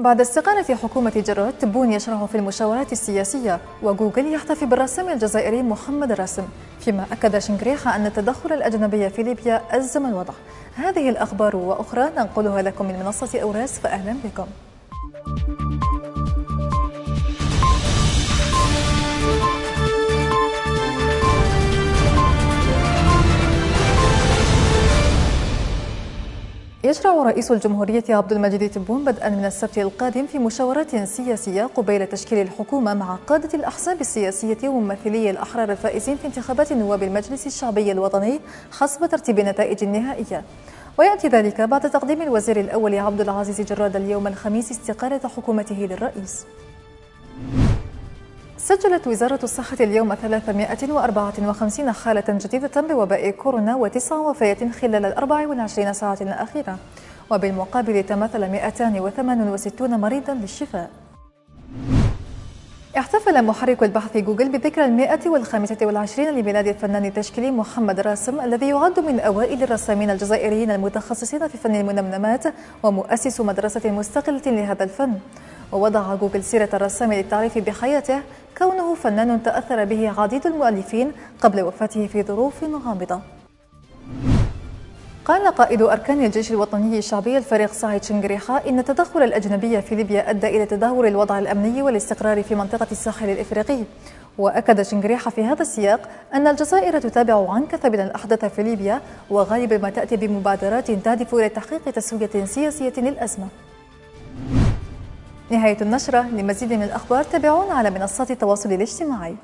بعد استقالة حكومة جراد تبون يشرع في المشاورات السياسية وجوجل يحتفي بالرسام الجزائري محمد راسم فيما أكد شنكريحة أن التدخل الأجنبي في ليبيا أزم الوضع. هذه الأخبار وأخرى ننقلها لكم من منصة أوراس فأهلا بكم. يشرع رئيس الجمهورية عبد المجيد تبون بدءا من السبت القادم في مشاورات سياسية قبيل تشكيل الحكومة مع قادة الأحزاب السياسية وممثلي الأحرار الفائزين في انتخابات نواب المجلس الشعبي الوطني حسب ترتيب النتائج النهائية. ويأتي ذلك بعد تقديم الوزير الأول عبد العزيز جراد اليوم الخميس استقالة حكومته للرئيس. سجلت وزارة الصحة اليوم 354 حالة جديدة بوباء كورونا وتسع وفيات خلال ال 24 ساعة الأخيرة وبالمقابل تماثل 268 مريضا للشفاء. احتفل محرك البحث جوجل بذكرى المائة والخامسة والعشرين لميلاد الفنان التشكيلي محمد راسم الذي يعد من أوائل الرسامين الجزائريين المتخصصين في فن المنمنمات ومؤسس مدرسة مستقلة لهذا الفن. ووضع جوجل سيرة الرسام للتعريف بحياته كونه فنان تأثر به عديد المؤلفين قبل وفاته في ظروف غامضة. قال قائد أركان الجيش الوطني الشعبي الفريق سعيد شنقريحة إن التدخل الأجنبي في ليبيا أدى إلى تدهور الوضع الأمني والاستقرار في منطقة الساحل الإفريقي. وأكد شنقريحة في هذا السياق أن الجزائر تتابع عن كثب الأحداث في ليبيا وغالبا ما تأتي بمبادرات تهدف إلى تحقيق تسوية سياسية للأزمة. نهاية النشرة لمزيد من الأخبار تابعونا على منصات التواصل الاجتماعي.